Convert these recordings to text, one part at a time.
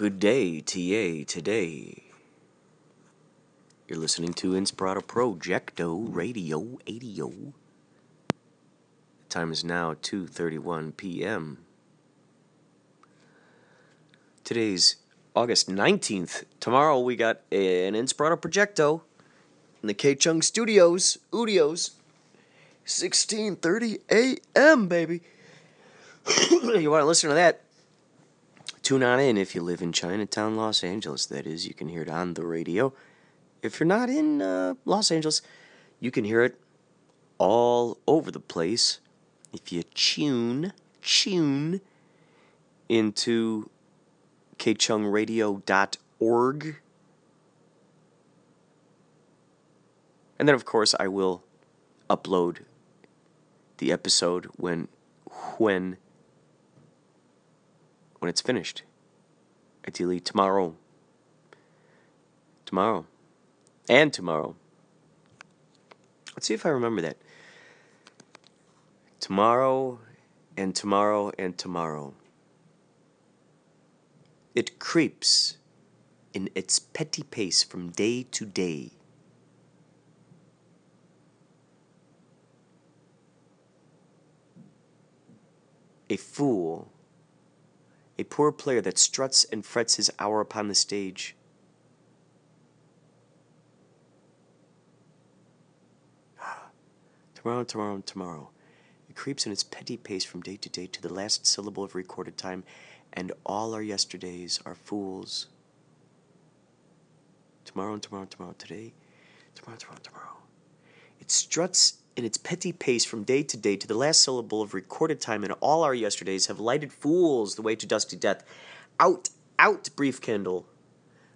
Good day, TA, today. You're listening to Inspirato Projecto Radio 80. The time is now 2:31 p.m. Today's August 19th. Tomorrow we got an Inspirato Projecto in the KCHUNG Studios, Udios. 16:30 a.m. baby. you want to listen to that? Tune on in if you live in Chinatown, Los Angeles. That is, you can hear it on the radio. If you're not in uh, Los Angeles, you can hear it all over the place if you tune, tune into kchungradio.org. And then, of course, I will upload the episode when when when it's finished. Ideally tomorrow. Tomorrow. And tomorrow. Let's see if I remember that. Tomorrow and tomorrow and tomorrow. It creeps in its petty pace from day to day. A fool, a poor player that struts and frets his hour upon the stage. Tomorrow, tomorrow, tomorrow. It creeps in its petty pace from day to day to the last syllable of recorded time, and all our yesterdays are fools. Tomorrow tomorrow, tomorrow, today, tomorrow, tomorrow, tomorrow. It struts in its petty pace from day to day to the last syllable of recorded time, and all our yesterdays have lighted fools the way to dusty death. Out, out, brief candle.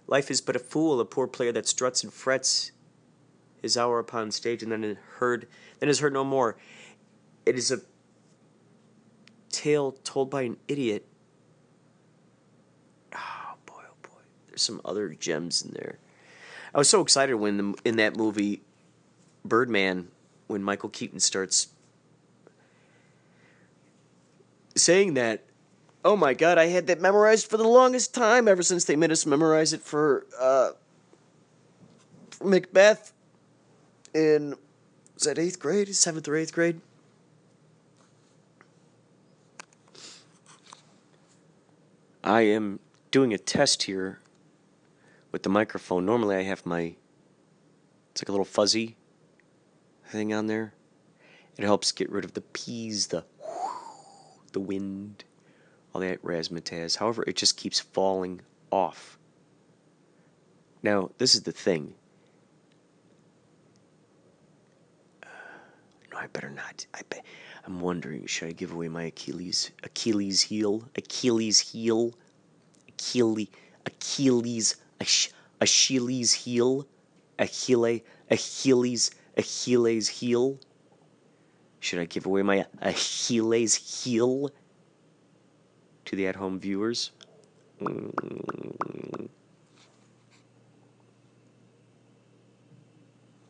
Life is but a fool, a poor player that struts and frets his hour upon stage, and then is heard, then is heard no more. It is a tale told by an idiot. Oh boy, oh boy. There's some other gems in there. I was so excited when the, in that movie, Birdman, when Michael Keaton starts saying that. Oh my God, I had that memorized for the longest time. Ever since they made us memorize it for, uh, for Macbeth in was that eighth grade, seventh or eighth grade. I am doing a test here with the microphone. Normally, I have my it's like a little fuzzy thing on there. It helps get rid of the peas, the the wind, all that razzmatazz. However, it just keeps falling off. Now, this is the thing. Uh, no, I better not. I be, I'm wondering, should I give away my Achilles Achilles heel? Achilles heel? Achilles Achilles Ach- Achilles heel? Achille Achilles Achilles heel? Should I give away my Achilles heel to the at-home viewers? Mm.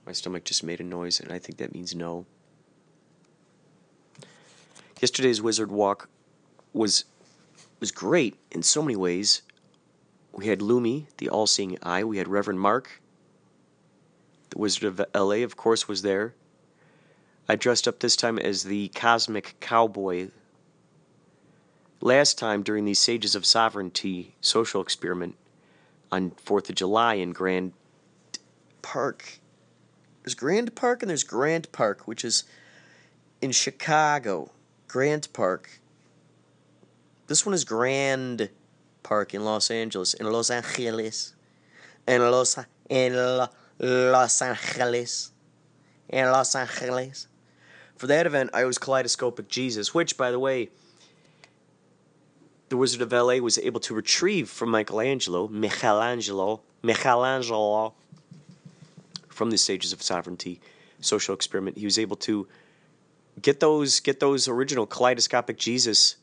My stomach just made a noise, and I think that means no. Yesterday's Wizard Walk was was great in so many ways. We had Lumi, the all-seeing eye. We had Reverend Mark. Wizard of L.A., of course, was there. I dressed up this time as the Cosmic Cowboy. Last time during the Sages of Sovereignty social experiment on 4th of July in Grand Park. There's Grand Park and there's Grant Park, which is in Chicago. Grant Park. This one is Grand Park in Los Angeles, in Los Angeles, in Los Lo, Los Angeles, in Los Angeles. For that event, I was Kaleidoscopic Jesus, which, by the way, the Wizard of LA was able to retrieve from Michelangelo, Michelangelo, Michelangelo, from the stages of sovereignty social experiment. He was able to get those get those original kaleidoscopic Jesus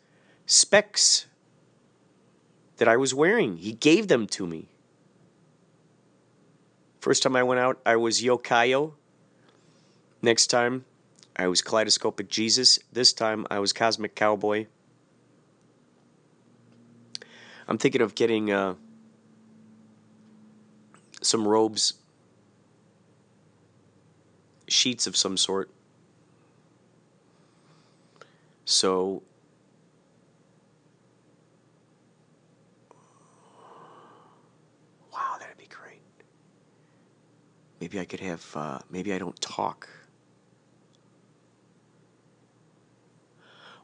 specs that I was wearing. He gave them to me. First time I went out, I was Yokayo. Next time, I was Kaleidoscopic Jesus. This time, I was Cosmic Cowboy. I'm thinking of getting uh, some robes, sheets of some sort. So wow, that'd be great. Maybe I could have. Uh, maybe I don't talk.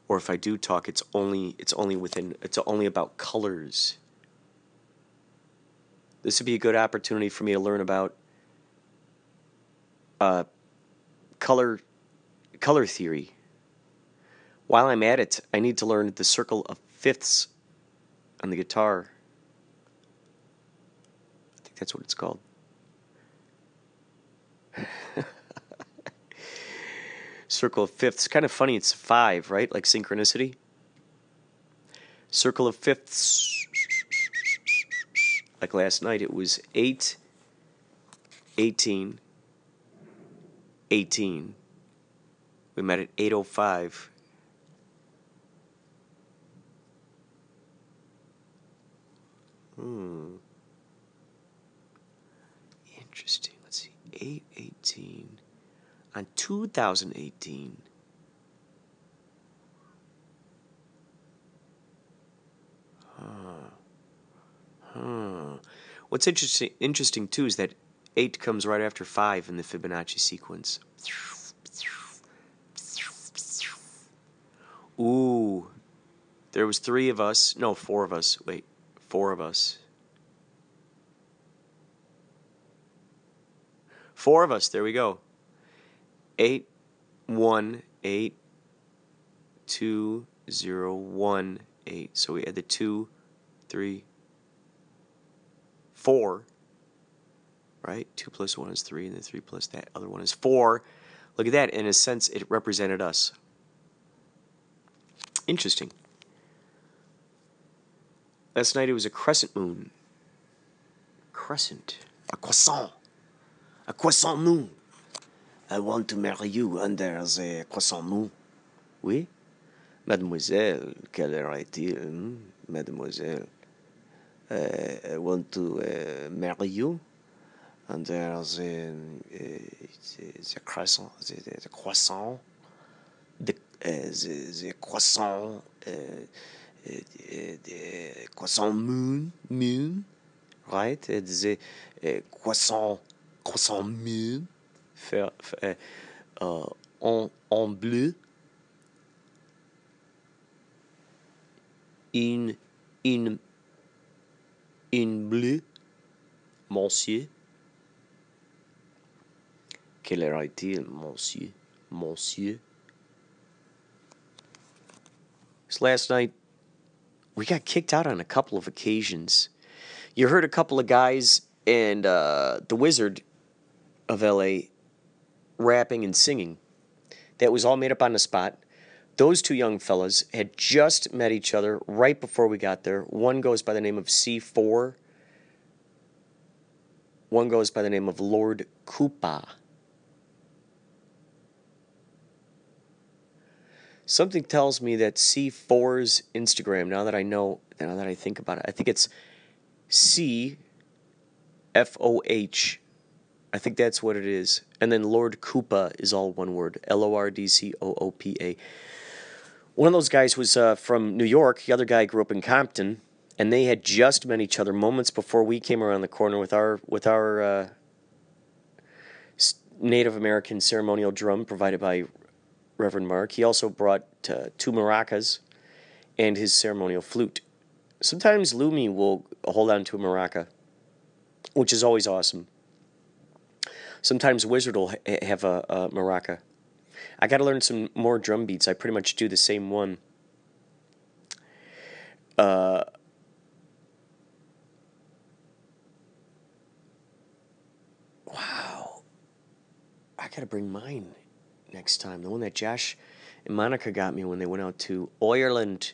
or if I do talk, it's only it's only within it's only about colors. This would be a good opportunity for me to learn about uh, color color theory. While I'm at it, I need to learn the circle of fifths on the guitar. I think that's what it's called. Circle of fifths. Kind of funny, it's five, right? Like synchronicity. Circle of fifths. Like last night, it was 8, 18, 18. We met at 8.05. Hmm. Interesting. Let's see. 818 on 2018. Huh. Huh. What's interesting, interesting too is that 8 comes right after 5 in the Fibonacci sequence. Ooh. There was 3 of us. No, 4 of us. Wait. 4 of us. Four of us. There we go eight one eight two zero one eight. So we add the two, three, four. Right? Two plus one is three, and then three plus that other one is four. Look at that. In a sense, it represented us. Interesting. Last night it was a crescent moon. Crescent. A croissant. A croissant moon. I want to marry you under the croissant mou. Oui? Mademoiselle, quelle heure est-il? Hmm? Mademoiselle, uh, I want to uh, marry you under the, uh, the croissant, the, the croissant, the, the croissant, the croissant moon, moon, right? The croissant, croissant moon faire, faire euh, en, en, bleu une, une, une bleu, monsieur. Quelle heure est-il, monsieur? Monsieur? So last night, we got kicked out on a couple of occasions. You heard a couple of guys and uh, the Wizard of LA rapping, and singing. That was all made up on the spot. Those two young fellas had just met each other right before we got there. One goes by the name of C4. One goes by the name of Lord Koopa. Something tells me that C4's Instagram, now that I know, now that I think about it, I think it's C F O H I think that's what it is. And then Lord Koopa is all one word L O R D C O O P A. One of those guys was uh, from New York. The other guy grew up in Compton, and they had just met each other moments before we came around the corner with our with our uh, Native American ceremonial drum provided by Reverend Mark. He also brought uh, two maracas and his ceremonial flute. Sometimes Lumi will hold on to a maraca, which is always awesome. Sometimes Wizard will ha- have a, a maraca. I got to learn some more drum beats. I pretty much do the same one. Uh, wow. I got to bring mine next time. The one that Josh and Monica got me when they went out to Ireland.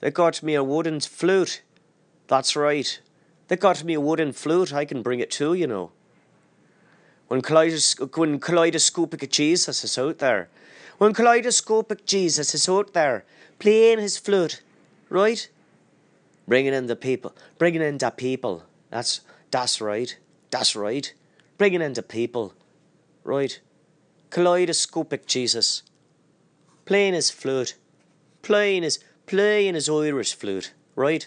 They got me a wooden flute. That's right. They got me a wooden flute. I can bring it too, you know. When, when kaleidoscopic Jesus is out there, when kaleidoscopic Jesus is out there playing his flute, right? Bringing in the people. Bringing in the people. That's that's right. That's right. Bringing in the people. Right. Kaleidoscopic Jesus. Playing his flute. Playing his playing his Irish flute. Right.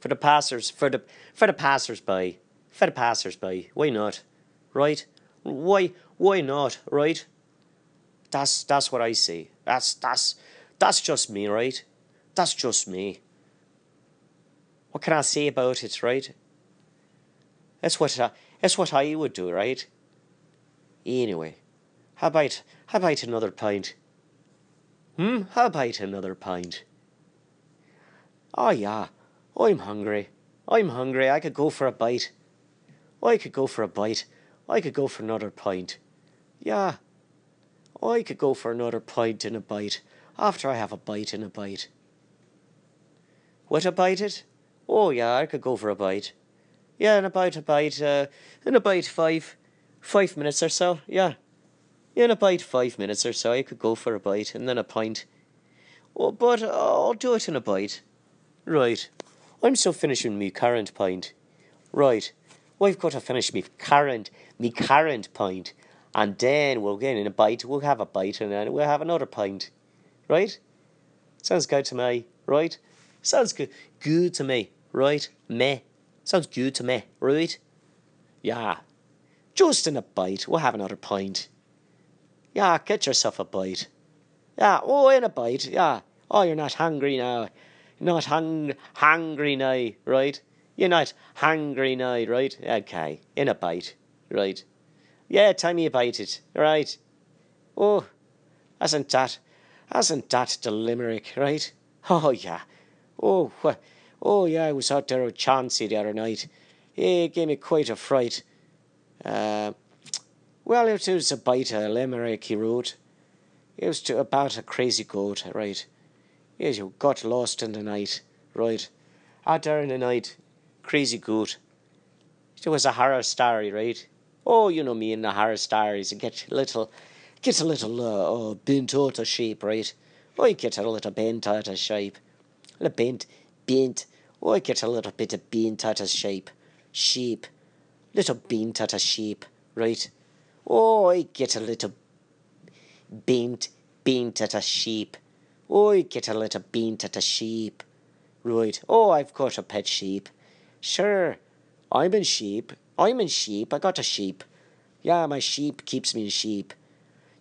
For the passers for the for the passers by. For the passers by. Why not? Right? Why why not? Right? That's that's what I see. That's that's that's just me, right? That's just me. What can I say about it, right? That's what I, that's what I would do, right? Anyway, how about how about another pint? Hmm? How about another pint? Oh yeah, I'm hungry. I'm hungry. I could go for a bite. I could go for a bite. I could go for another pint. Yeah, I could go for another pint and a bite after I have a bite and a bite. What a bite it? Oh yeah, I could go for a bite. Yeah, in about a bite, uh, in about five, five minutes or so. Yeah, in about five minutes or so, I could go for a bite and then a pint. Oh, but uh, I'll do it in a bite. Right. I'm still finishing me current pint. Right. Well, I've got to finish me current, me current pint, and then we'll get in a bite. We'll have a bite, and then we'll have another pint. Right? Sounds good to me. Right? Sounds good. Good to me. Right? Me. Sounds good to me. Right? Yeah. Just in a bite. We'll have another pint. Yeah, get yourself a bite. Yeah, oh, in a bite. Yeah. Oh, you're not hungry now. Not hung hungry now, right? You're not hungry now, right? Okay, in a bite, right? Yeah, time you bite it, right? Oh, hasn't that, hasn't that the limerick, right? Oh yeah. Oh, oh yeah, I was out there with Chauncey the other night. He gave me quite a fright. Uh, well, it was a about a limerick he wrote. It was to, about a crazy goat, right? Yes, you got lost in the night, right? Out there in the night, crazy goat. It was a horror story, right? Oh, you know me in the horror stories. It get a little, get a little uh, oh, bent out of shape, right? Oh, you get a little bent out of shape. A bent, bent. Oh, I get a little bit of bent out of shape. Shape. Little bent out of shape, right? Oh, I get a little bent, bent at sheep. Oh, I get a little bent at a sheep. Right. Oh, I've got a pet sheep. Sure. I'm in sheep. I'm in sheep. I got a sheep. Yeah, my sheep keeps me in sheep.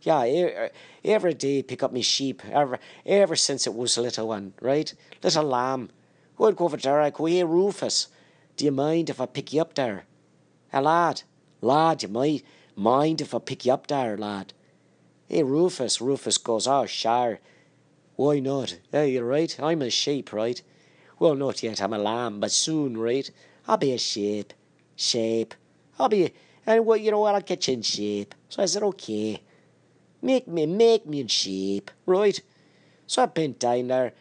Yeah, er, every day pick up me sheep. Ever, ever since it was a little one, right? Little lamb. I'd go over there. I go, hey, Rufus, do you mind if I pick you up there? A lad, lad, you might Mind if I pick you up there, lad? Hey, Rufus. Rufus goes, Oh, sure. Why not? Hey, you're right. I'm a sheep, right? Well, not yet. I'm a lamb, but soon, right? I'll be a sheep. Sheep. I'll be, and well, you know what? I'll get you in shape. So I said, okay. Make me, make me in shape, right? So I bent down there,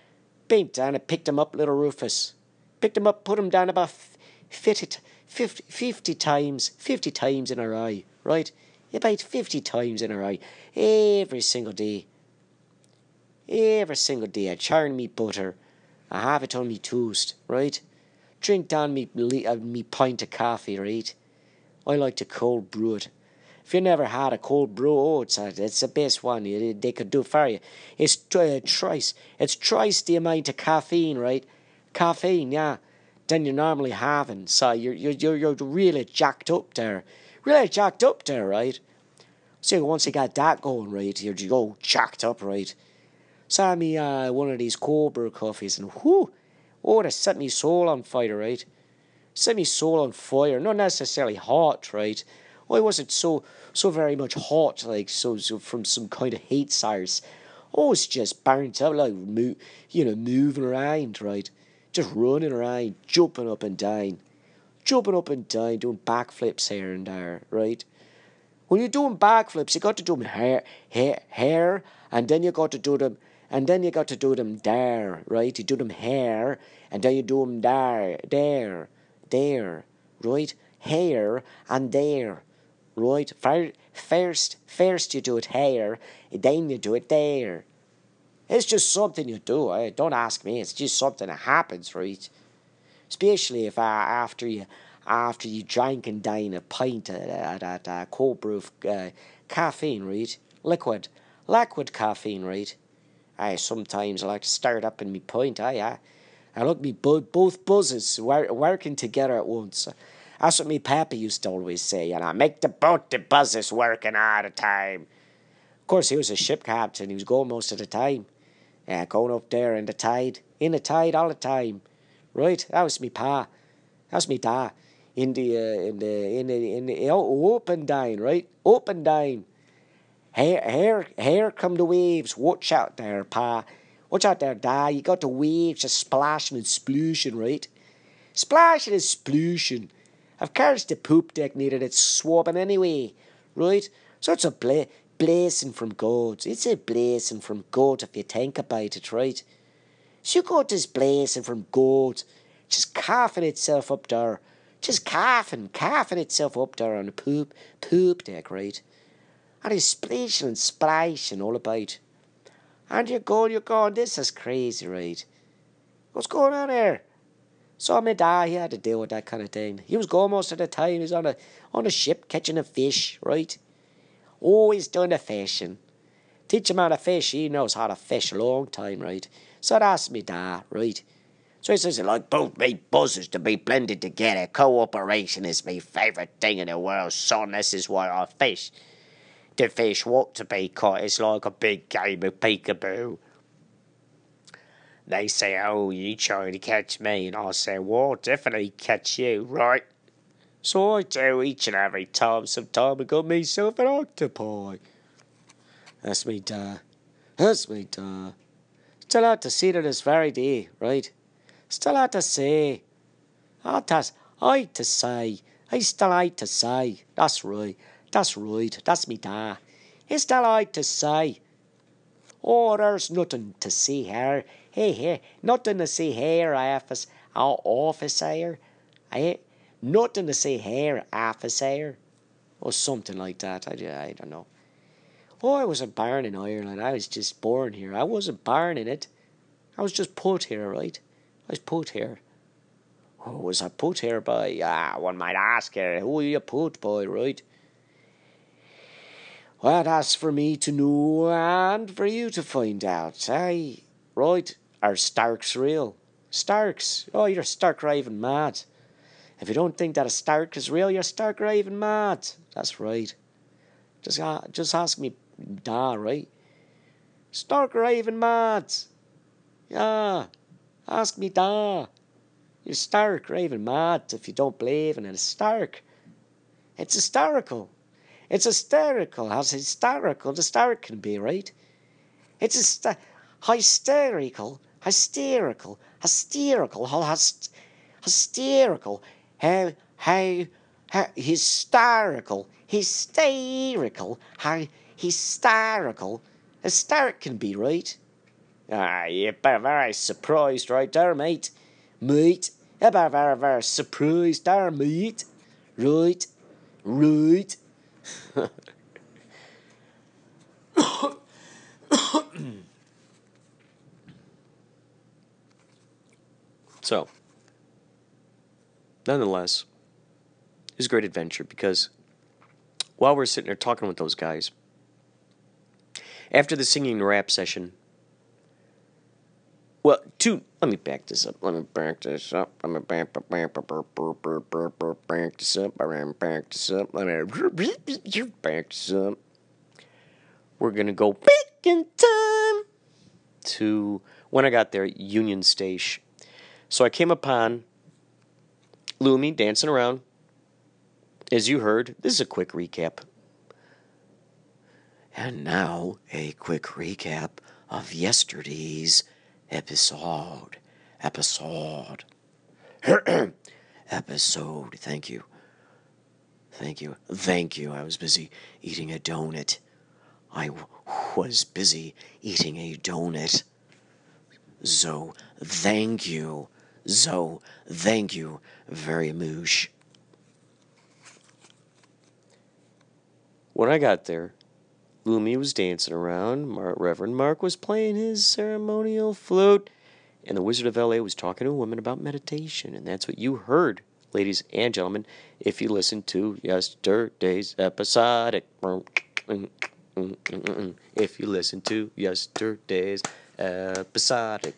bent down and picked him up, little Rufus. Picked him up, put him down about 50, 50, 50 times, 50 times in a row right? About 50 times in a row, every single day. Every single day, I churn me butter, I have it on me toast, right? Drink down me, uh, me pint of coffee, right? I like to cold brew it. If you never had a cold brew, oh, it's, a, it's the best one they could do for you. It's uh, twice, it's twice the amount of caffeine, right? Caffeine, yeah, than you're normally having. So you're, you're, you're really jacked up there really jacked up there, right? So once you got that going, right, you're just go jacked up, right? Saw me uh, one of these cold brew coffees, and whoo, oh, that set me soul on fire, right? Set me soul on fire. Not necessarily hot, right? I wasn't so so very much hot, like so, so from some kind of heat source. I it's just burnt up, like you know, moving around, right? Just running around, jumping up and down jumping up and down, doing backflips here and there, right? When you're doing backflips, you got to do them hair, hair, hair, and then you got to do them, and then you got to do them there, right? You do them here, and then you do them there, there, there, right? Here and there, right? First, first you do it here, then you do it there. It's just something you do. Eh? Don't ask me. It's just something that happens, right? especially if uh, after you after you drank and dine a pint uh, that uh, cold brew uh, caffeine, right? Liquid, liquid caffeine, right? I sometimes like to start up in me pint, aye, aye. I look me both buzzes wor- working together at once. That's what me pappy used to always say, and I make the both the buzzes working all the time. Of course, he was a ship captain. He was going most of the time. Yeah, going up there in the tide, in the tide all the time. Right, that was me pa. That was me da. In the, uh, in the, in the, in the, oh, open down, right? Open down. Here, here, here come the waves. Watch out there, pa. Watch out there, da. You got the waves just splashing and splooshin', right? Splashing and splooshin'. Of course, the poop deck needed its swabbing anyway, right? So it's a bla- blessing from God. It's a blessing from God if you think about it, right? So you got this blessing from God, just coughing itself up there, just coughing, coughing itself up there on the poop, poop deck, right? And he's splashing and splashing all about. And you're going, you're going, this is crazy, right? What's going on here? So my dad, he had to deal with that kind of thing. He was gone most of the time. He was on a on a ship catching a fish, right? Always doing the fishing. Teach him how to fish. He knows how to fish a long time, right? So that's me dad, right? So he says, like both me buzzers to be blended together. Cooperation is my favourite thing in the world, son. This is why I fish. The fish want to be caught. It's like a big game of peekaboo. They say, oh, you trying to catch me? And I say, well, I'll definitely catch you, right? So I do each and every time. Sometime I got myself an octopi. That's me, da. That's me, da. Still out to see to this very day, right? Still out to say. Oh, that's I to say. I still I to say. That's right. That's right. That's me, da. It's still I to say. Oh, there's nothing to see here. Hey, hey, nothing to see here, office, our officer. I, nothing to see here, officer. Or something like that. I, I don't know. Oh, I wasn't born in Ireland. I was just born here. I wasn't born in it. I was just put here, right? I was put here. Oh, was I put here by? Ah, one might ask here, who you put by, right? Well, that's for me to know and for you to find out. Aye, right? Are Starks real? Starks? Oh, you're stark raving mad. If you don't think that a Stark is real, you're stark raving mad. That's right. Just, uh, just ask me, da, right? Stark raving mad. Yeah, ask me, da. You're stark raving mad if you don't believe in. It's stark. It's hysterical. It's hysterical. How hysterical Hysterical can be, right? It's hyster- hysterical, hysterical, hysterical, hyst- hysterical, how, how, how hysterical, hysterical, how hysterical, hysteric can be, right? Ah, you're very surprised right there, mate. Mate, you're very, very surprised there, mate. Right, right. So, nonetheless, it was a great adventure because while we're sitting there talking with those guys, after the singing rap session, well, two. Let me back this up. Let me back this up. Let me back this up. Let me back this up. Let me back this up. We're gonna go back in time to when I got there, Union Station. So I came upon Lumi dancing around. As you heard, this is a quick recap. And now, a quick recap of yesterday's episode. Episode. episode. Thank you. Thank you. Thank you. I was busy eating a donut. I w- was busy eating a donut. So, thank you. So, thank you very much. When I got there, Lumi was dancing around. Mar- Reverend Mark was playing his ceremonial flute, and the Wizard of LA was talking to a woman about meditation, and that's what you heard, ladies and gentlemen, if you listened to yesterday's episodic. If you listen to yesterday's episodic.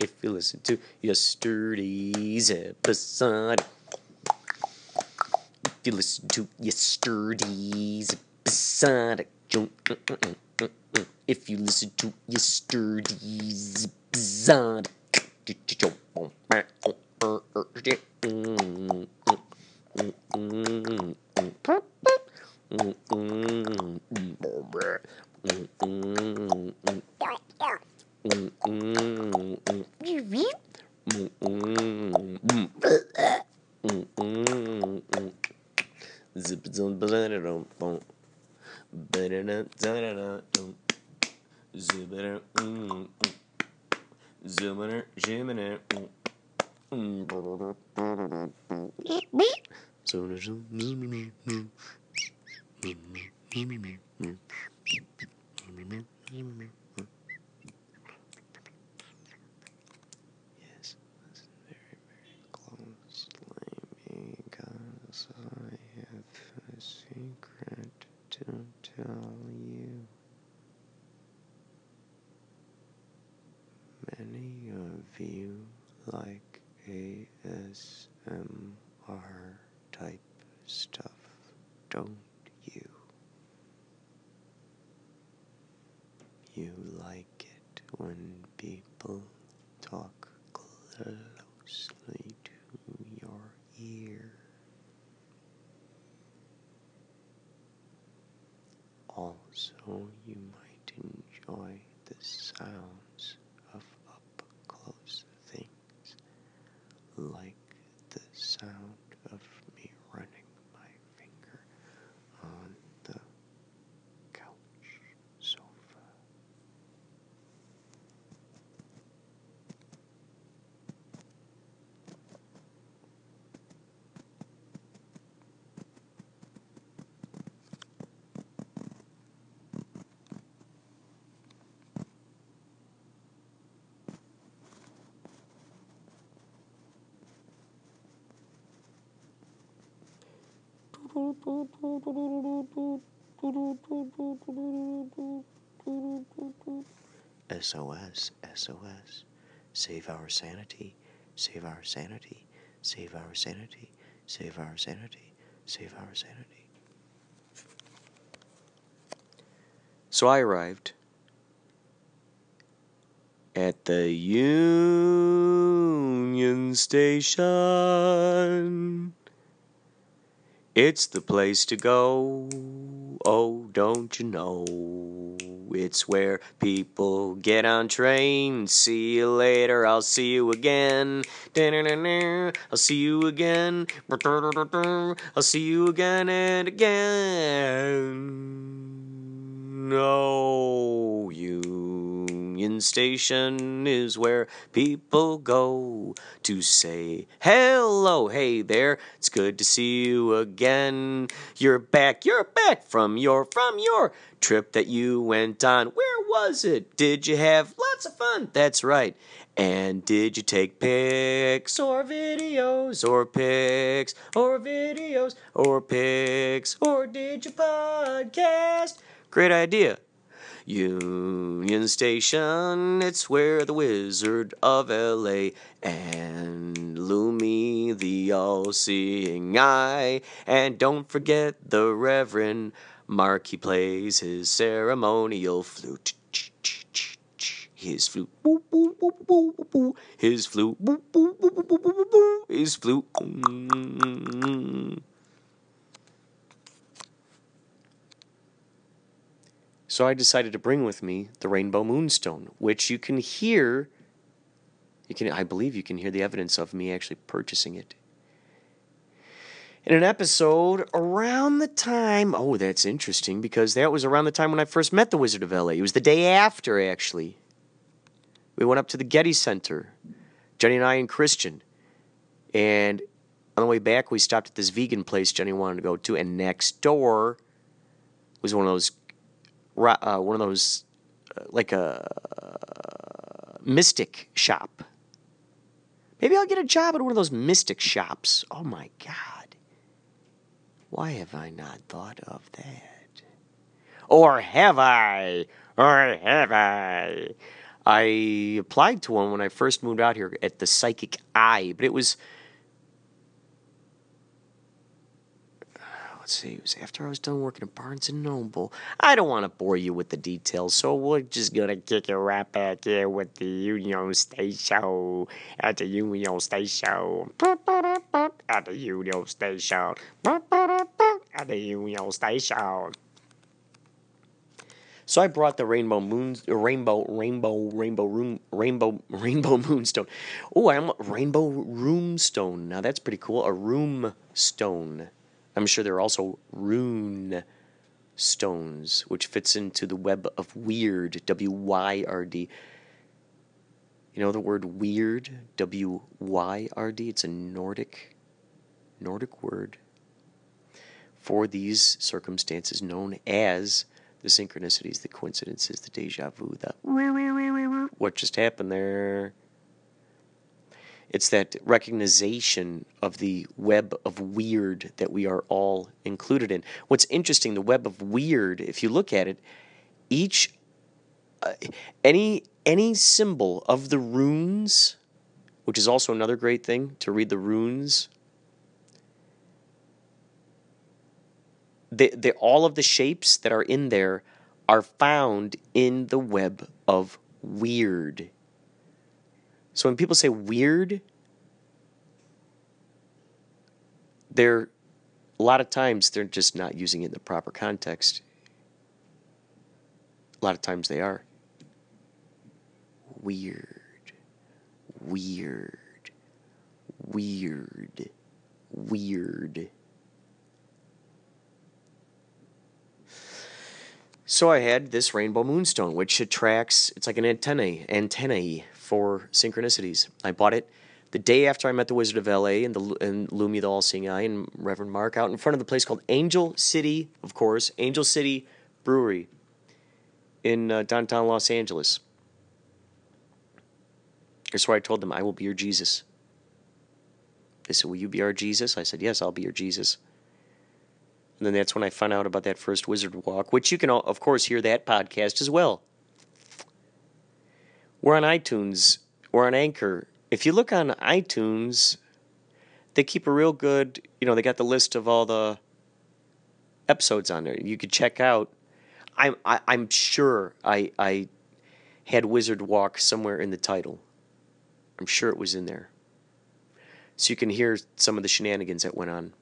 If you listen to yesterday's episodic. If you listen to yesterday's episodic. If you listen to yesterday's episode. Yes, SOS, SOS. Save our sanity, save our sanity, save our sanity, save our sanity, save our sanity. So I arrived at the Union Station. It's the place to go. Oh, don't you know? It's where people get on trains. See you later. I'll see you again. I'll see you again. I'll see you again and again. Oh, no, Union Station is where people go to say hello. Hey there, it's good to see you again. You're back, you're back from your from your trip that you went on. Where was it? Did you have lots of fun? That's right. And did you take pics or videos or pics or videos or pics or did you podcast? Great idea. Union Station, it's where the Wizard of LA and Lumi, the all seeing eye, and don't forget the Reverend Mark, he plays his ceremonial flute. His flute, his flute, boo, boo, So I decided to bring with me the Rainbow Moonstone, which you can hear. You can, I believe, you can hear the evidence of me actually purchasing it in an episode around the time. Oh, that's interesting because that was around the time when I first met the Wizard of LA. It was the day after, actually. We went up to the Getty Center, Jenny and I and Christian, and on the way back we stopped at this vegan place Jenny wanted to go to, and next door was one of those, uh, one of those, uh, like a mystic shop. Maybe I'll get a job at one of those mystic shops. Oh my God. Why have I not thought of that? Or have I? Or have I? I applied to one when I first moved out here at the Psychic Eye, but it was let's see, it was after I was done working at Barnes and Noble. I don't want to bore you with the details, so we're just gonna kick it right back here with the Union Station at the Union Station at the Union Station at the Union Station. So I brought the rainbow moon, rainbow, rainbow, rainbow room, rainbow, rainbow moonstone. Oh, I'm rainbow room stone. Now that's pretty cool. A room stone. I'm sure there are also rune stones, which fits into the web of weird, W Y R D. You know the word weird, W Y R D? It's a Nordic Nordic word for these circumstances known as the synchronicities, the coincidences, the deja vu, the what just happened there. It's that recognition of the web of weird that we are all included in. What's interesting, the web of weird, if you look at it, each uh, any any symbol of the runes, which is also another great thing to read the runes. The, the, all of the shapes that are in there are found in the web of weird. So when people say weird, they're a lot of times they're just not using it in the proper context. A lot of times they are. Weird. Weird. Weird. Weird. So I had this rainbow moonstone, which attracts, it's like an antennae, antennae for synchronicities. I bought it the day after I met the Wizard of LA and, the, and Lumi, the All Seeing Eye, and Reverend Mark out in front of the place called Angel City, of course, Angel City Brewery in uh, downtown Los Angeles. That's where I told them, I will be your Jesus. They said, Will you be our Jesus? I said, Yes, I'll be your Jesus. And then that's when I found out about that first Wizard Walk, which you can, of course, hear that podcast as well. We're on iTunes, we're on Anchor. If you look on iTunes, they keep a real good, you know, they got the list of all the episodes on there. You could check out. I'm I, am i am sure I I had Wizard Walk somewhere in the title. I'm sure it was in there. So you can hear some of the shenanigans that went on.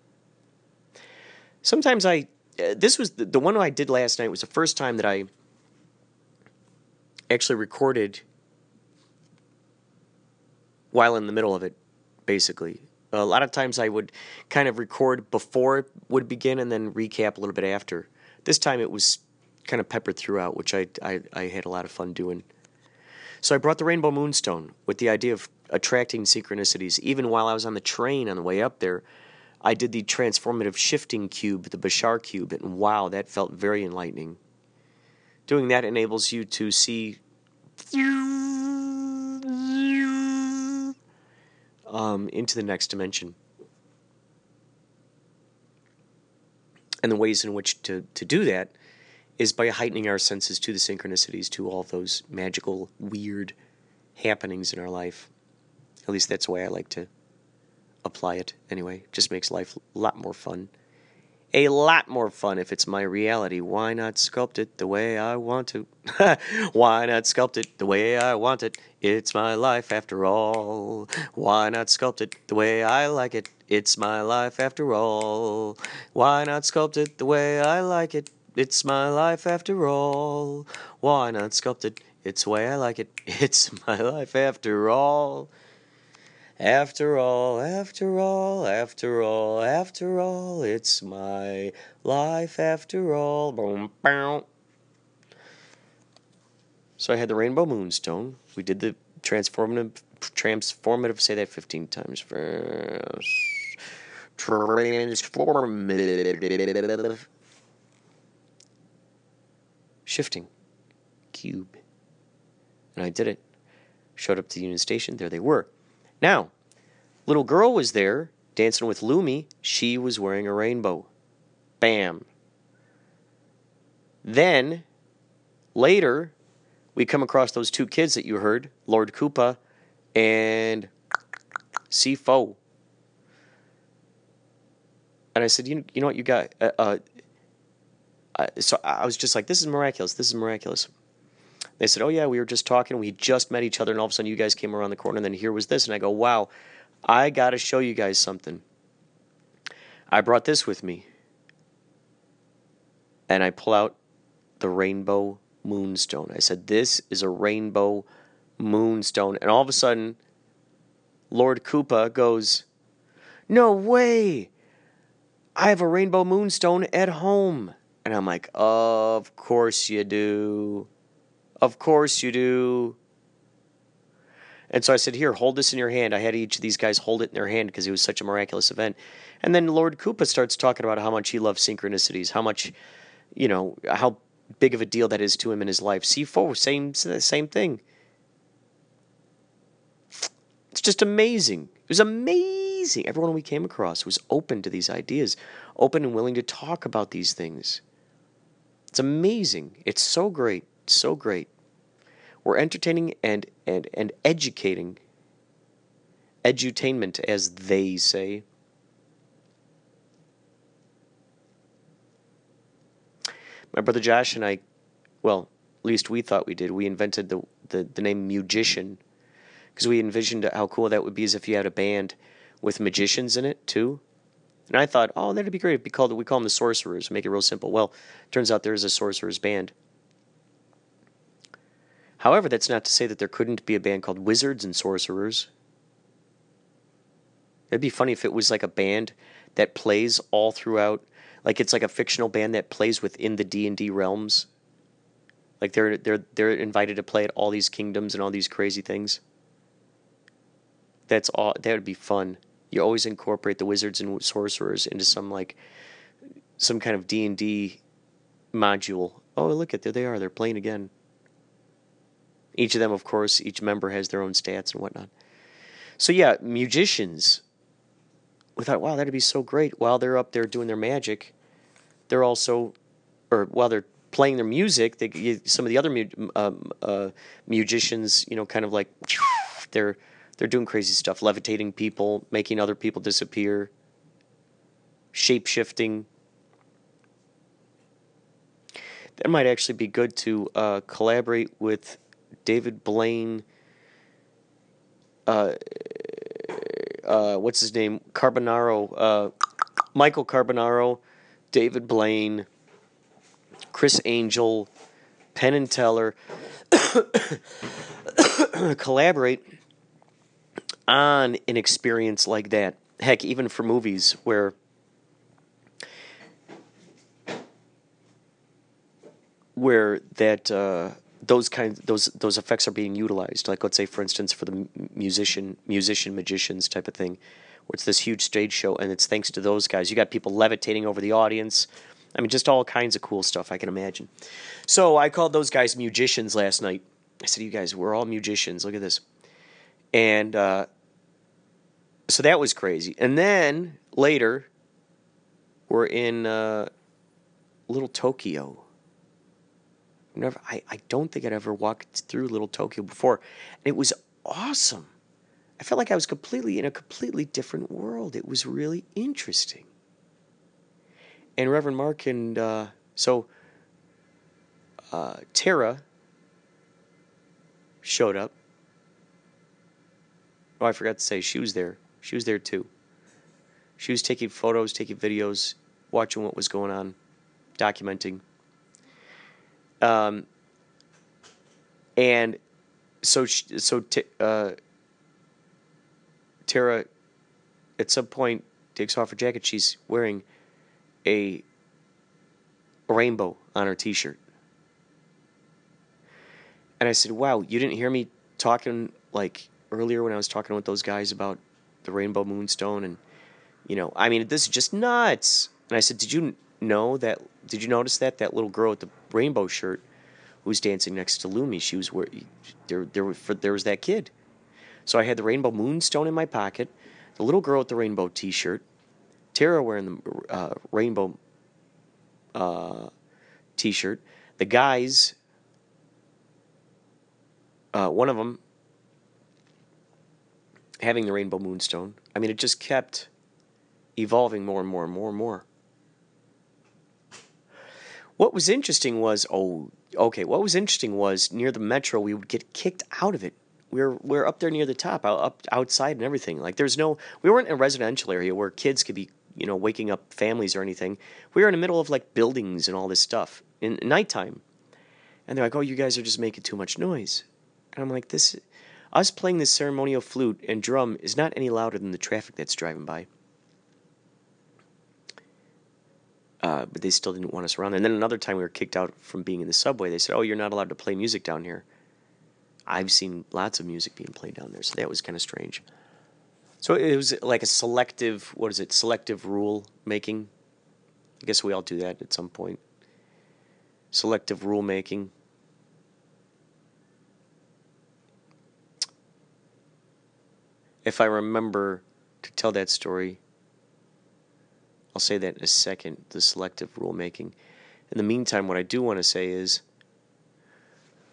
Sometimes I uh, this was the, the one I did last night was the first time that I actually recorded while in the middle of it, basically. A lot of times I would kind of record before it would begin and then recap a little bit after. This time it was kind of peppered throughout, which I, I, I had a lot of fun doing. So I brought the Rainbow Moonstone with the idea of attracting synchronicities. Even while I was on the train on the way up there, I did the transformative shifting cube, the Bashar cube, and wow, that felt very enlightening. Doing that enables you to see um, into the next dimension. And the ways in which to, to do that is by heightening our senses to the synchronicities, to all those magical, weird happenings in our life. At least that's the way I like to apply it anyway. It just makes life a lot more fun a lot more fun if it's my reality. Why not sculpt it the way I want to? Why not sculpt it the way I want it? It's my life after all. Why not sculpt it the way I like it? It's my life after all. Why not sculpt it the way I like it? It's my life after all. Why not sculpt it? It's the way I like it. It's my life after all. After all, after all, after all, after all, it's my life after all. Boom, boom. So I had the rainbow moonstone. We did the transformative, transformative. Say that fifteen times. First, transformative, shifting, cube, and I did it. Showed up to the Union Station. There they were. Now, little girl was there dancing with Lumi. She was wearing a rainbow. Bam. Then, later, we come across those two kids that you heard, Lord Koopa and C4. And I said, you, you know what, you got. Uh, uh, uh, so I was just like, this is miraculous. This is miraculous. They said, oh, yeah, we were just talking. We just met each other, and all of a sudden you guys came around the corner, and then here was this. And I go, wow, I got to show you guys something. I brought this with me. And I pull out the rainbow moonstone. I said, This is a rainbow moonstone. And all of a sudden, Lord Koopa goes, No way! I have a rainbow moonstone at home. And I'm like, Of course you do. Of course you do. And so I said, Here, hold this in your hand. I had each of these guys hold it in their hand because it was such a miraculous event. And then Lord Koopa starts talking about how much he loves synchronicities, how much, you know, how big of a deal that is to him in his life. C4, same same thing. It's just amazing. It was amazing. Everyone we came across was open to these ideas, open and willing to talk about these things. It's amazing. It's so great. So great. We're entertaining and and and educating. Edutainment, as they say. my brother Josh and I, well, at least we thought we did. We invented the the, the name musician because we envisioned how cool that would be as if you had a band with magicians in it too. And I thought, oh, that'd be great. It'd be called we call them the sorcerers. Make it real simple. Well, turns out there is a sorcerers band. However, that's not to say that there couldn't be a band called Wizards and Sorcerers. It'd be funny if it was like a band that plays all throughout like it's like a fictional band that plays within the D&D realms. Like they're they're they're invited to play at all these kingdoms and all these crazy things. That's all that would be fun. You always incorporate the wizards and sorcerers into some like some kind of D&D module. Oh, look at there they are. They're playing again. Each of them, of course, each member has their own stats and whatnot. So yeah, musicians we thought, wow, that'd be so great. While they're up there doing their magic, they're also, or while they're playing their music, they, some of the other mu- um, uh, musicians, you know, kind of like they're they're doing crazy stuff, levitating people, making other people disappear, shape shifting. That might actually be good to uh, collaborate with David Blaine. Uh, uh, what's his name? Carbonaro, uh, Michael Carbonaro, David Blaine, Criss Angel, Penn and Teller collaborate on an experience like that. Heck, even for movies where where that uh, those kinds those those effects are being utilized. Like let's say, for instance, for the musician musician magicians type of thing, where it's this huge stage show, and it's thanks to those guys. You got people levitating over the audience. I mean, just all kinds of cool stuff I can imagine. So I called those guys musicians last night. I said, "You guys, we're all musicians. Look at this," and uh, so that was crazy. And then later, we're in uh, Little Tokyo never I, I don't think I'd ever walked through Little Tokyo before. And it was awesome. I felt like I was completely in a completely different world. It was really interesting. And Reverend Mark and uh, so uh, Tara showed up. Oh, I forgot to say she was there. She was there too. She was taking photos, taking videos, watching what was going on, documenting. Um, and so so t- uh, Tara, at some point, takes off her jacket. She's wearing a rainbow on her T-shirt, and I said, "Wow, you didn't hear me talking like earlier when I was talking with those guys about the rainbow moonstone and." You know, I mean, this is just nuts. And I said, "Did you know that? Did you notice that that little girl with the rainbow shirt who was dancing next to Lumi. She was where there there was there was that kid. So I had the rainbow moonstone in my pocket, the little girl with the rainbow T-shirt, Tara wearing the uh, rainbow uh, T-shirt, the guys. Uh, one of them having the rainbow moonstone. I mean, it just kept evolving more and more and more and more. What was interesting was, oh, okay, what was interesting was near the metro, we would get kicked out of it. We were, we are up there near the top, up outside and everything. Like, there's no, we weren't in a residential area where kids could be, you know, waking up families or anything. We were in the middle of like buildings and all this stuff in nighttime. And they're like, oh, you guys are just making too much noise. And I'm like, this, us playing this ceremonial flute and drum is not any louder than the traffic that's driving by. Uh, but they still didn't want us around. And then another time we were kicked out from being in the subway. They said, "Oh, you're not allowed to play music down here." I've seen lots of music being played down there, so that was kind of strange. So it was like a selective, what is it? Selective rule making. I guess we all do that at some point. Selective rule making. If I remember to tell that story, I'll say that in a second the selective rulemaking. In the meantime, what I do want to say is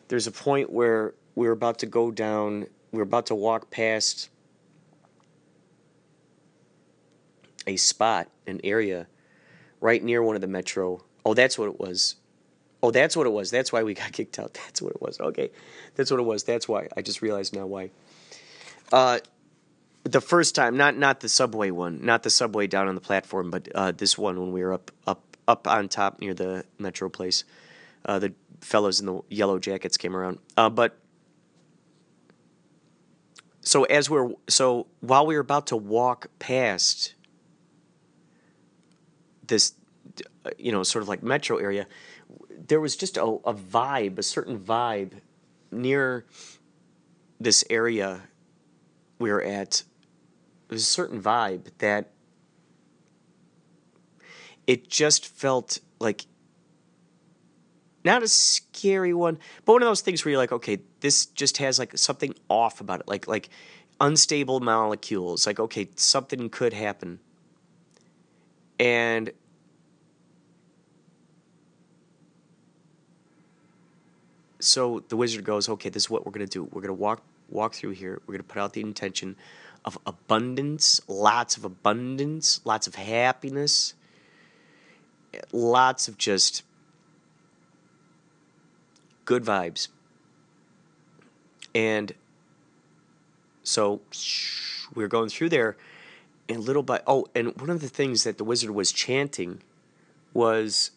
there's a point where we're about to go down, we're about to walk past a spot, an area right near one of the metro. Oh, that's what it was. Oh, that's what it was. That's why we got kicked out. That's what it was. Okay. That's what it was. That's why. I just realized now why. Uh, the first time, not not the subway one, not the subway down on the platform, but uh, this one when we were up up up on top near the metro place. Uh, the fellows in the yellow jackets came around, uh, but so as we we're so while we were about to walk past this, you know, sort of like metro area, there was just a, a vibe, a certain vibe near this area we were at there's a certain vibe that it just felt like not a scary one, but one of those things where you're like, okay, this just has like something off about it, like like unstable molecules. Like, okay, something could happen. And so the wizard goes, okay, this is what we're gonna do. We're gonna walk walk through here. We're gonna put out the intention of abundance, lots of abundance, lots of happiness, lots of just good vibes. And so we were going through there, and little by oh, and one of the things that the wizard was chanting was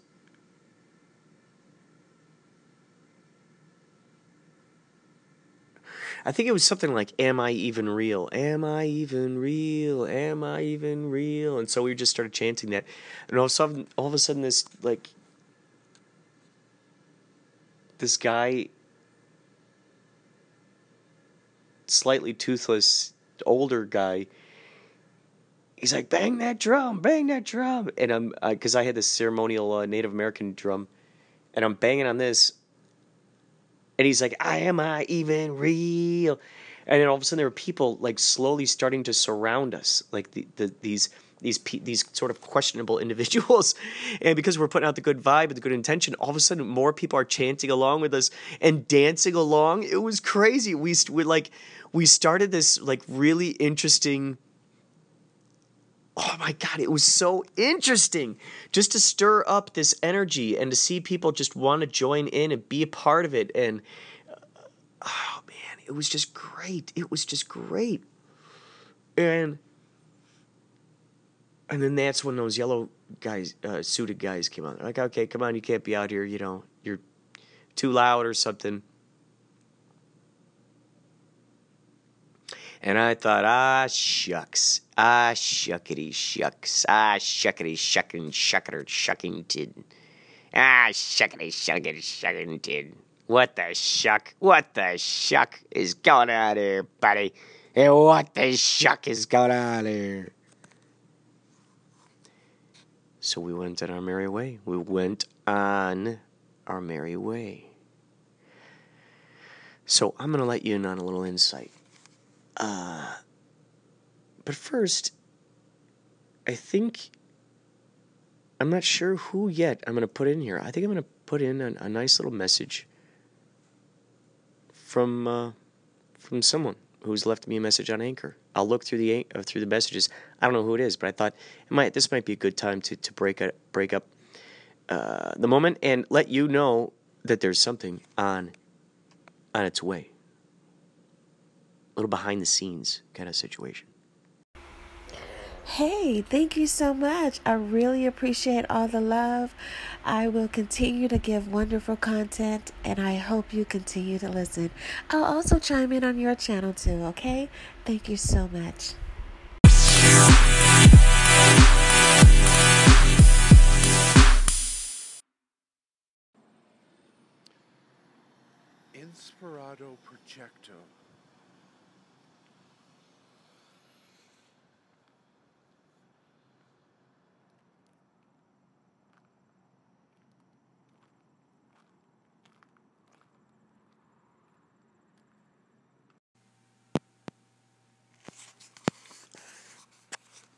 I think it was something like, Am I even real? Am I even real? Am I even real? And so we just started chanting that. And all of a sudden, all of a sudden this, like, this guy, slightly toothless, older guy, he's like, bang that drum, bang that drum. And I'm, because I, I, had this ceremonial uh, Native American drum, and I'm banging on this and he's like, I am I even real? And then all of a sudden there were people like slowly starting to surround us, like the, the these these these sort of questionable individuals, and because we're putting out the good vibe and the good intention, all of a sudden more people are chanting along with us and dancing along. It was crazy. We we like we started this like really interesting oh my god it was so interesting just to stir up this energy and to see people just want to join in and be a part of it. And uh, oh man it was just great. It was just great. And and then that's when those yellow guys uh, suited guys came out. They're like okay come on you can't be out here you know you're too loud or something And I thought, ah, shucks. Ah, shuckity shucks. Ah, shuckity shuckin' shucker shuckington. Ah, shuckity shuckity shuckington. What the shuck? What the shuck is going on here, buddy? Hey, what the shuck is going on here? So we went on our merry way. We went on our merry way. So I'm going to let you in on a little insight. Uh, but first, I think I'm not sure who yet I'm going to put in here. I think I'm going to put in a, a nice little message from uh, from someone who's left me a message on Anchor. I'll look through the uh, through the messages. I don't know who it is, but I thought it might this might be a good time to to break a, break up uh, the moment and let you know that there's something on on its way. A little behind the scenes kind of situation. Hey, thank you so much. I really appreciate all the love. I will continue to give wonderful content and I hope you continue to listen. I'll also chime in on your channel too, okay? Thank you so much. Inspirato Projecto.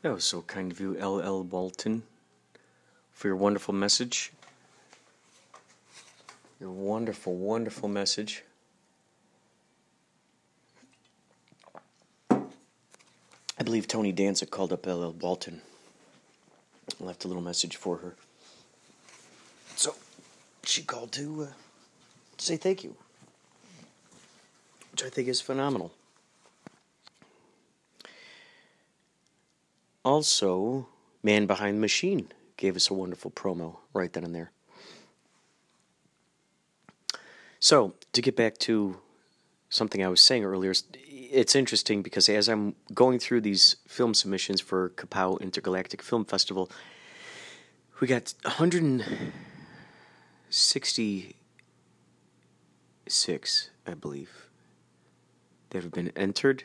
That was so kind of you, L.L. Walton, for your wonderful message. Your wonderful, wonderful message. I believe Tony Danza called up L.L. Walton. left a little message for her. So she called to uh, say thank you, which I think is phenomenal. Also, Man Behind the Machine gave us a wonderful promo right then and there. So, to get back to something I was saying earlier, it's interesting because as I'm going through these film submissions for Kapow Intergalactic Film Festival, we got 166, I believe, that have been entered,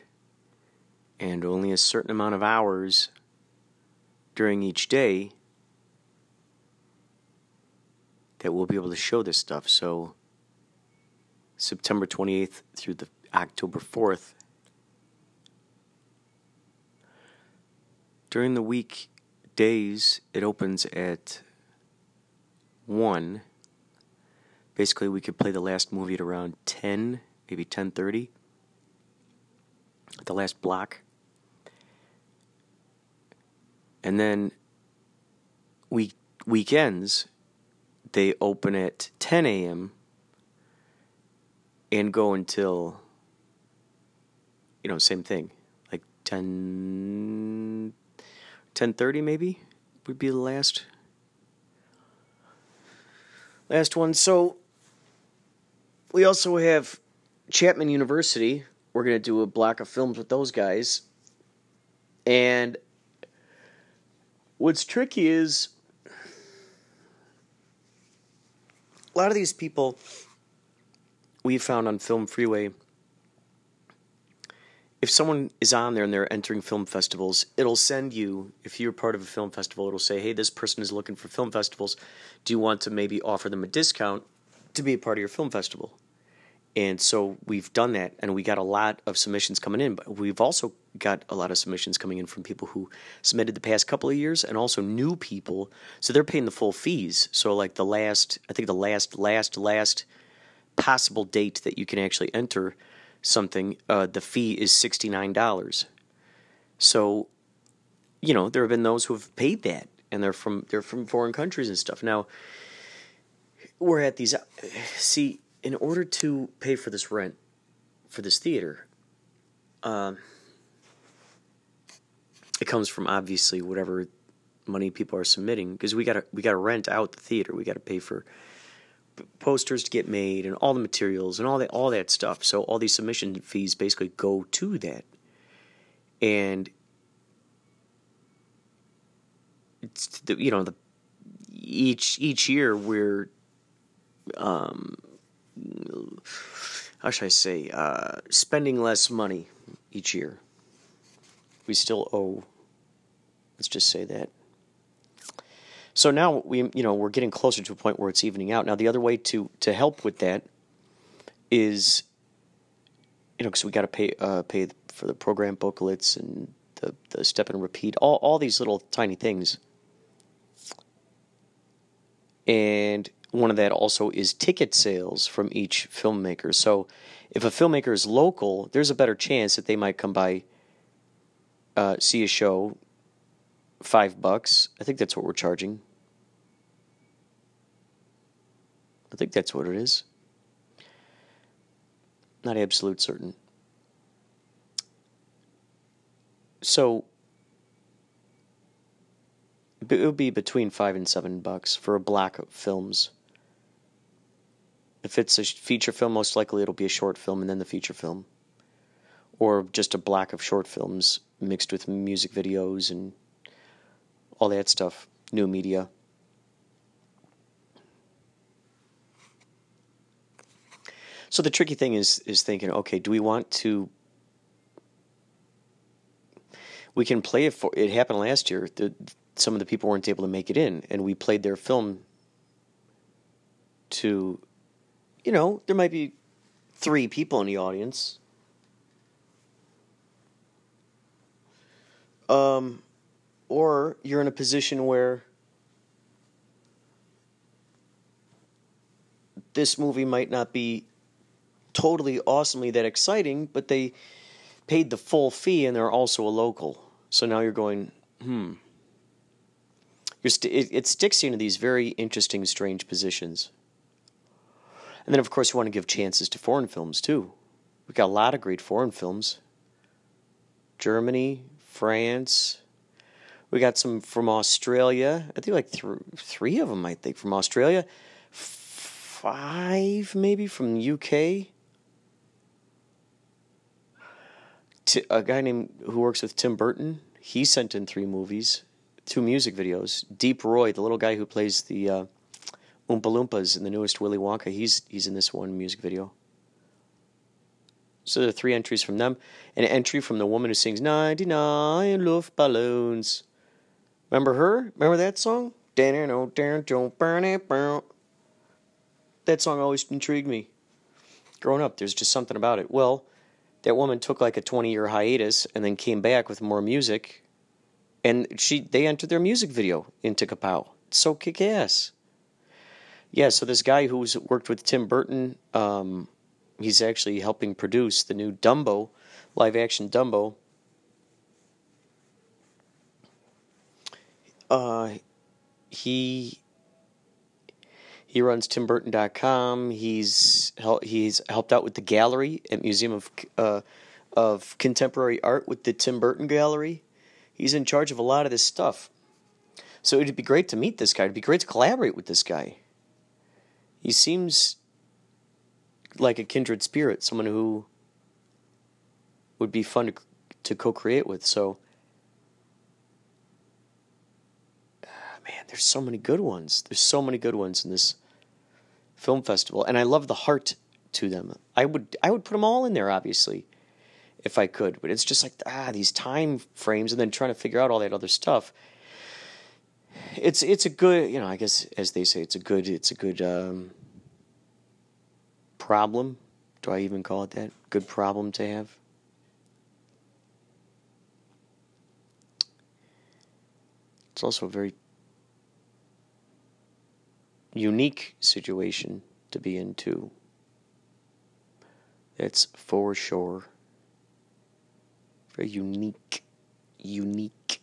and only a certain amount of hours during each day that we'll be able to show this stuff. So, September 28th through the October 4th. During the week days, it opens at 1. Basically, we could play the last movie at around 10, maybe 10:30. The last block. And then week weekends they open at 10 a.m. and go until you know same thing like 10 10:30 maybe would be the last last one so we also have Chapman University we're going to do a block of films with those guys and What's tricky is a lot of these people we found on FilmFreeway. If someone is on there and they're entering film festivals, it'll send you, if you're part of a film festival, it'll say, hey, this person is looking for film festivals. Do you want to maybe offer them a discount to be a part of your film festival? And so we've done that, and we got a lot of submissions coming in. But we've also got a lot of submissions coming in from people who submitted the past couple of years, and also new people. So they're paying the full fees. So like the last, I think the last, last, last possible date that you can actually enter something, uh, the fee is sixty nine dollars. So, you know, there have been those who have paid that, and they're from they're from foreign countries and stuff. Now, we're at these. See, in order to pay for this rent for this theater, um, it comes from obviously whatever money people are submitting because we got to we got to rent out the theater. We got to pay for posters to get made and all the materials and all that all that stuff. So all these submission fees basically go to that, and it's the, you know the each each year we're um, how should I say, uh, spending less money each year. We still owe. Let's just say that. So now we, you know, we're getting closer to a point where it's evening out. Now the other way to to help with that is you know, because we got to pay uh, pay for the program booklets and the the step and repeat, all all these little tiny things. And one of that also is ticket sales from each filmmaker. So if a filmmaker is local, there's a better chance that they might come by, uh, see a show, five bucks. I think that's what we're charging. I think that's what it is. Not absolute certain. So it would be between five and seven bucks for a black films. If it's a feature film, most likely it'll be a short film and then the feature film, or just a black of short films mixed with music videos and all that stuff, new media. So the tricky thing is is thinking, okay, do we want to? We can play it for. It happened last year. The, some of the people weren't able to make it in, and we played their film. To, you know, there might be three people in the audience. Um, or you're in a position where this movie might not be totally awesomely that exciting, but they paid the full fee and they're also a local. So now you're going, hmm. You're st- it, it sticks you into these very interesting, strange positions. And then, of course, you want to give chances to foreign films too. We've got a lot of great foreign films Germany, France. We got some from Australia. I think like th- three of them, I think, from Australia. Five, maybe, from the UK. T- a guy named who works with Tim Burton. He sent in three movies, two music videos. Deep Roy, the little guy who plays the uh, Oompa Loompas in the newest Willy Wonka, he's he's in this one music video. So there are three entries from them. An entry from the woman who sings 99 Luftballons. Remember her? Remember that song? That song always intrigued me. Growing up, there's just something about it. Well, that woman took like a 20 year hiatus and then came back with more music. And she they entered their music video into Kapow. It's so kick ass. Yeah, so this guy who's worked with Tim Burton, um, he's actually helping produce the new Dumbo, live action Dumbo. Uh, he he runs timburton.com. He's hel- he's helped out with the gallery at Museum of uh, of Contemporary Art with the Tim Burton Gallery. He's in charge of a lot of this stuff. So it'd be great to meet this guy. It'd be great to collaborate with this guy. He seems like a kindred spirit, someone who would be fun to, to co-create with. So, ah, man, there's so many good ones. There's so many good ones in this film festival, and I love the heart to them. I would I would put them all in there, obviously, if I could. But it's just like ah, these time frames, and then trying to figure out all that other stuff. It's it's a good you know I guess as they say it's a good it's a good um, problem. Do I even call it that? Good problem to have. It's also a very unique situation to be in, too. That's for sure. Very unique, unique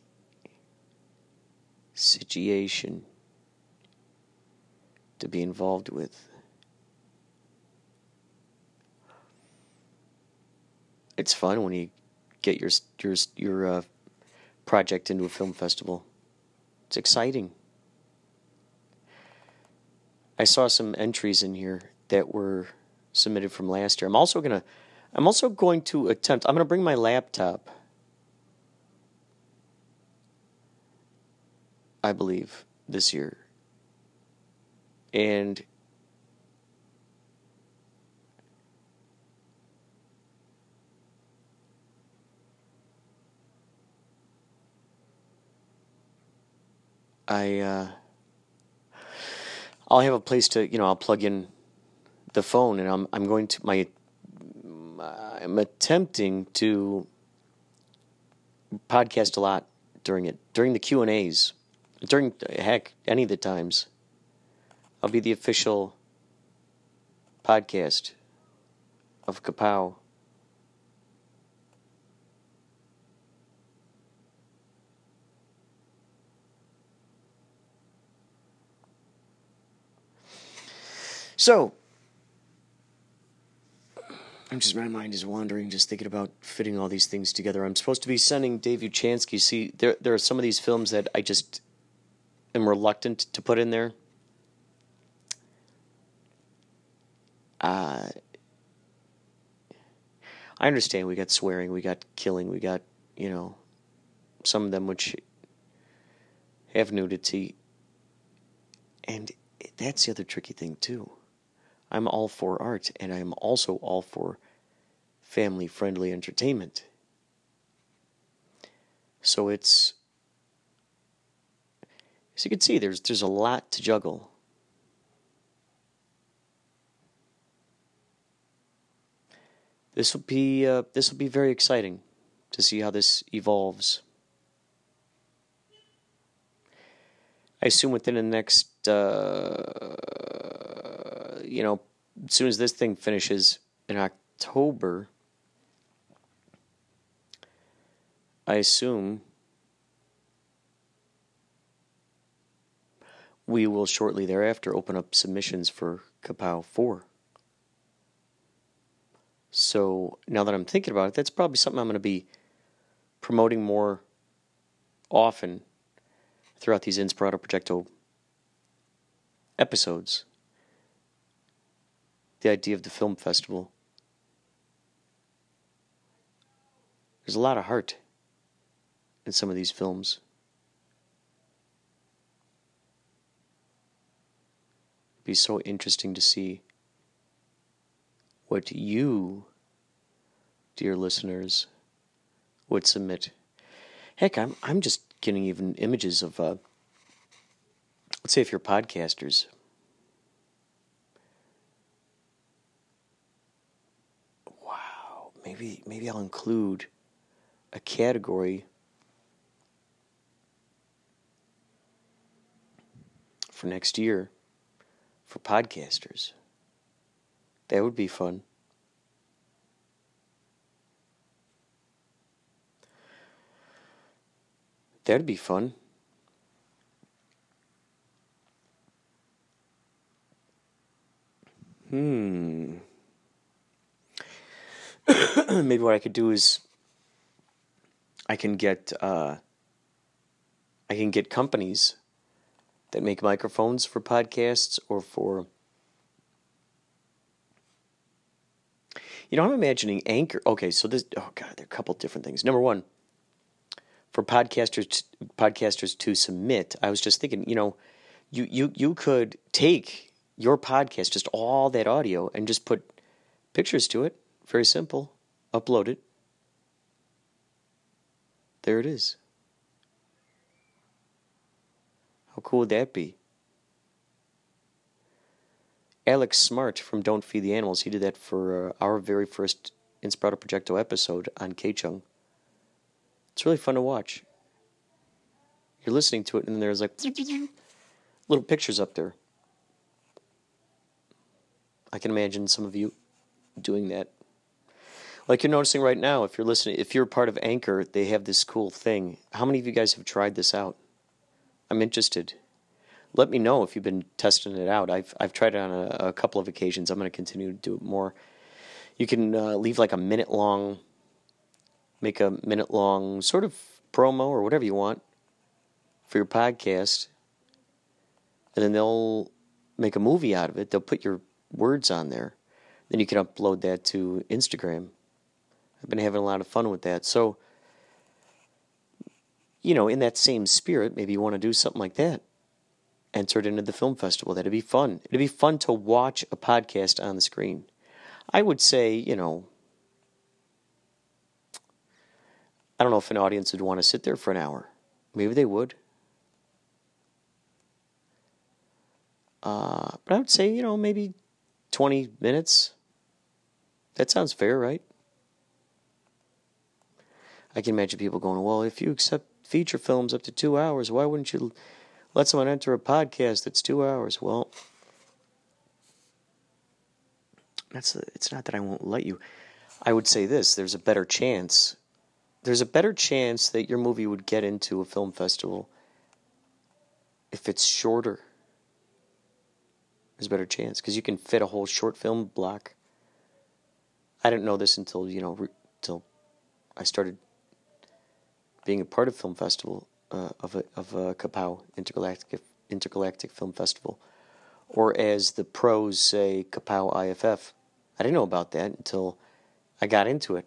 situation to be involved with. It's fun when you get your your your uh, project into a film festival. It's exciting. I saw some entries in here that were submitted from last year. I'm also gonna I'm also going to attempt I'm gonna bring my laptop. I believe this year. And I uh, I'll have a place to you know I'll plug in the phone and I'm I'm going to my I'm attempting to podcast a lot during it, during the Q and A's, during heck any of the times. I'll be the official podcast of Kapow. So, I'm just my mind is wandering, just thinking about fitting all these things together. I'm supposed to be sending Dave Uchansky. See, there there are some of these films that I just am reluctant to put in there. Uh, I understand we got swearing, we got killing, we got you know some of them which have nudity, and that's the other tricky thing too I'm all for art, and I'm also all for family friendly entertainment. So it's as you can see, there's there's a lot to juggle. This will be uh, this will be very exciting to see how this evolves. I assume within the next uh, you know, as soon as this thing finishes in October, I assume we will shortly thereafter open up submissions for Kapow 4. So now that I'm thinking about it, that's probably something I'm going to be promoting more often throughout these Inspirato Projecto episodes the idea of the film festival. There's a lot of heart in some of these films. It'd be so interesting to see what you, dear listeners, would submit. Heck, I'm I'm just getting even images of uh, let's say if you're podcasters Wow, maybe maybe I'll include a category for next year for podcasters. That would be fun. That'd be fun. Hmm. maybe what I could do is I can get uh, I can get companies that make microphones for podcasts or for you know I'm imagining Anchor. Okay, so this oh god, there are a couple different things. Number one, for podcasters podcasters to submit, I was just thinking, you know, you you you could take your podcast, just all that audio, and just put pictures to it very simple. Upload it. There it is. How cool would that be? Alex Smart from Don't Feed the Animals, he did that for uh, our very first Inspirato Projecto episode on KCHUNG. It's really fun to watch. You're listening to it, and there's like little pictures up there. I can imagine some of you doing that like you're noticing right now, if you're listening, if you're part of Anchor, they have this cool thing. How many of you guys have tried this out? I'm interested. Let me know if you've been testing it out. I've I've tried it on a, a couple of occasions. I'm going to continue to do it more. You can uh, leave like a minute long, make a minute long sort of promo or whatever you want for your podcast, and then they'll make a movie out of it. They'll put your words on there. Then you can upload that to Instagram I've been having a lot of fun with that. So, you know, in that same spirit, maybe you want to do something like that. Enter it into the film festival. That'd be fun. It'd be fun to watch a podcast on the screen. I would say, you know, I don't know if an audience would want to sit there for an hour. Maybe they would. Uh, but I would say, you know, maybe 20 minutes. That sounds fair, right? I can imagine people going, well, if you accept feature films up to two hours, why wouldn't you let someone enter a podcast that's two hours? Well, that's it's not that I won't let you. I would say this: there's a better chance. There's a better chance that your movie would get into a film festival if it's shorter. There's a better chance because you can fit a whole short film block. I didn't know this until you know until I started being a part of film festival uh, of a, of a Kapow Intergalactic Intergalactic Film Festival, or as the pros say, Kapow IFF. I didn't know about that until I got into it.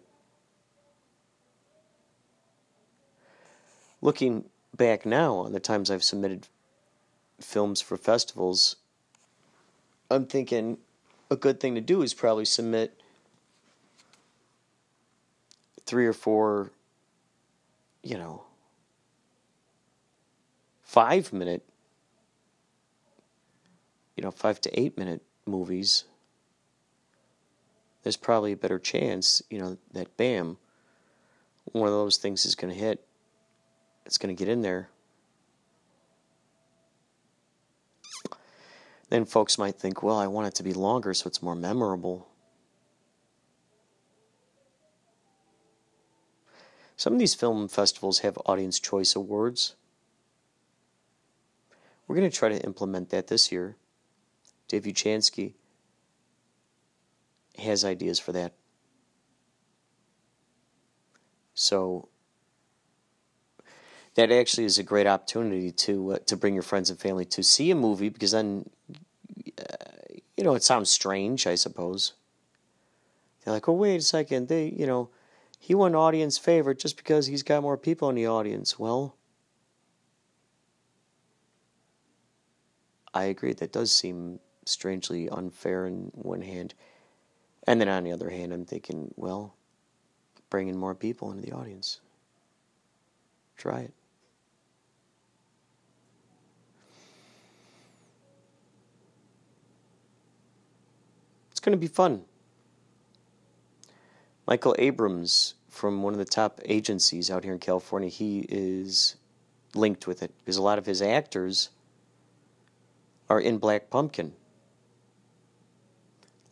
Looking back now on the times I've submitted films for festivals, I'm thinking a good thing to do is probably submit three or four, you know, five minute, you know, five to eight minute movies. There's probably a better chance, you know, that bam, one of those things is going to hit. It's going to get in there. Then folks might think, well, I want it to be longer so it's more memorable. Some of these film festivals have Audience Choice Awards. We're going to try to implement that this year. Dave Uchansky has ideas for that. So that actually is a great opportunity to uh, to bring your friends and family to see a movie because then uh, you know it sounds strange, I suppose. They're like, "Oh, wait a second. They, you know, he won audience favorite just because he's got more people in the audience." Well, I agree. That does seem strangely unfair in one hand. And then on the other hand, I'm thinking, well, bringing more people into the audience. Try it. It's going to be fun. Michael Abrams from one of the top agencies out here in California, he is linked with it because a lot of his actors are in Black Pumpkin.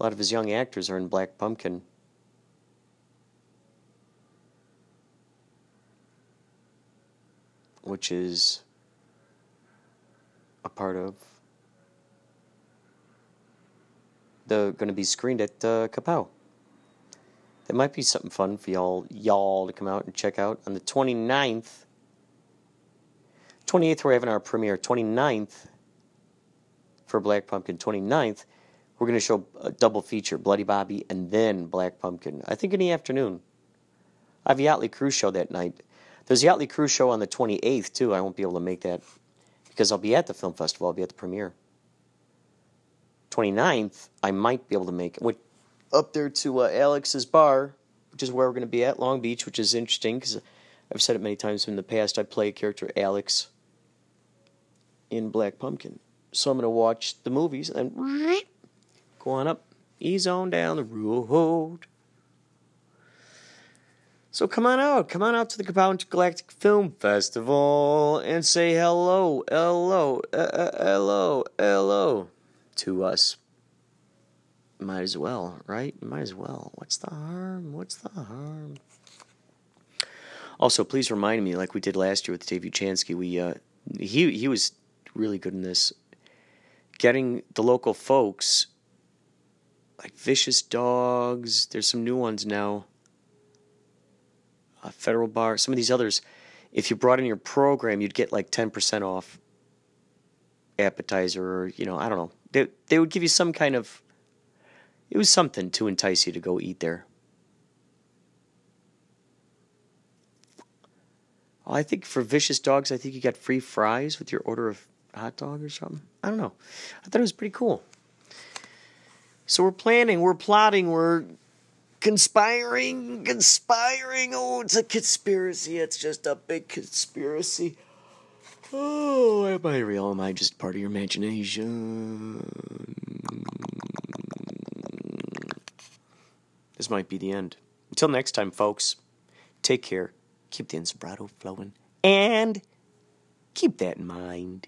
A lot of his young actors are in Black Pumpkin. Which is a part of the going to be screened at uh, Kapow. That might be something fun for y'all y'all to come out and check out on the 29th. 28th we're having our premiere. 29th for Black Pumpkin 29th, we're going to show a double feature, Bloody Bobby and then Black Pumpkin. I think in the afternoon. I have a Yachtley Crew show that night. There's a Yachtley Crew show on the 28th, too. I won't be able to make that because I'll be at the film festival. I'll be at the premiere. 29th, I might be able to make it. Up there to uh, Alex's Bar, which is where we're going to be at, Long Beach, which is interesting because I've said it many times in the past. I play a character, Alex, in Black Pumpkin. So I'm going to watch the movies and go on up, ease on down the road. So come on out, come on out to the Kapow Galactic Film Festival and say hello, hello, uh, uh, hello, hello to us. Might as well, right? Might as well. What's the harm? What's the harm? Also, please remind me, like we did last year with Dave Uchansky, we uh, he he was really good in this getting the local folks like vicious dogs there's some new ones now uh, federal bar some of these others if you brought in your program you'd get like 10% off appetizer or you know i don't know they, they would give you some kind of it was something to entice you to go eat there I think for vicious dogs, I think you got free fries with your order of hot dog or something. I don't know. I thought it was pretty cool. So we're planning, we're plotting, we're conspiring, conspiring. Oh, it's a conspiracy. It's just a big conspiracy. Oh, am I real? Am I just part of your imagination? this might be the end. Until next time, folks, take care, keep the inspirato flowing, and keep that in mind.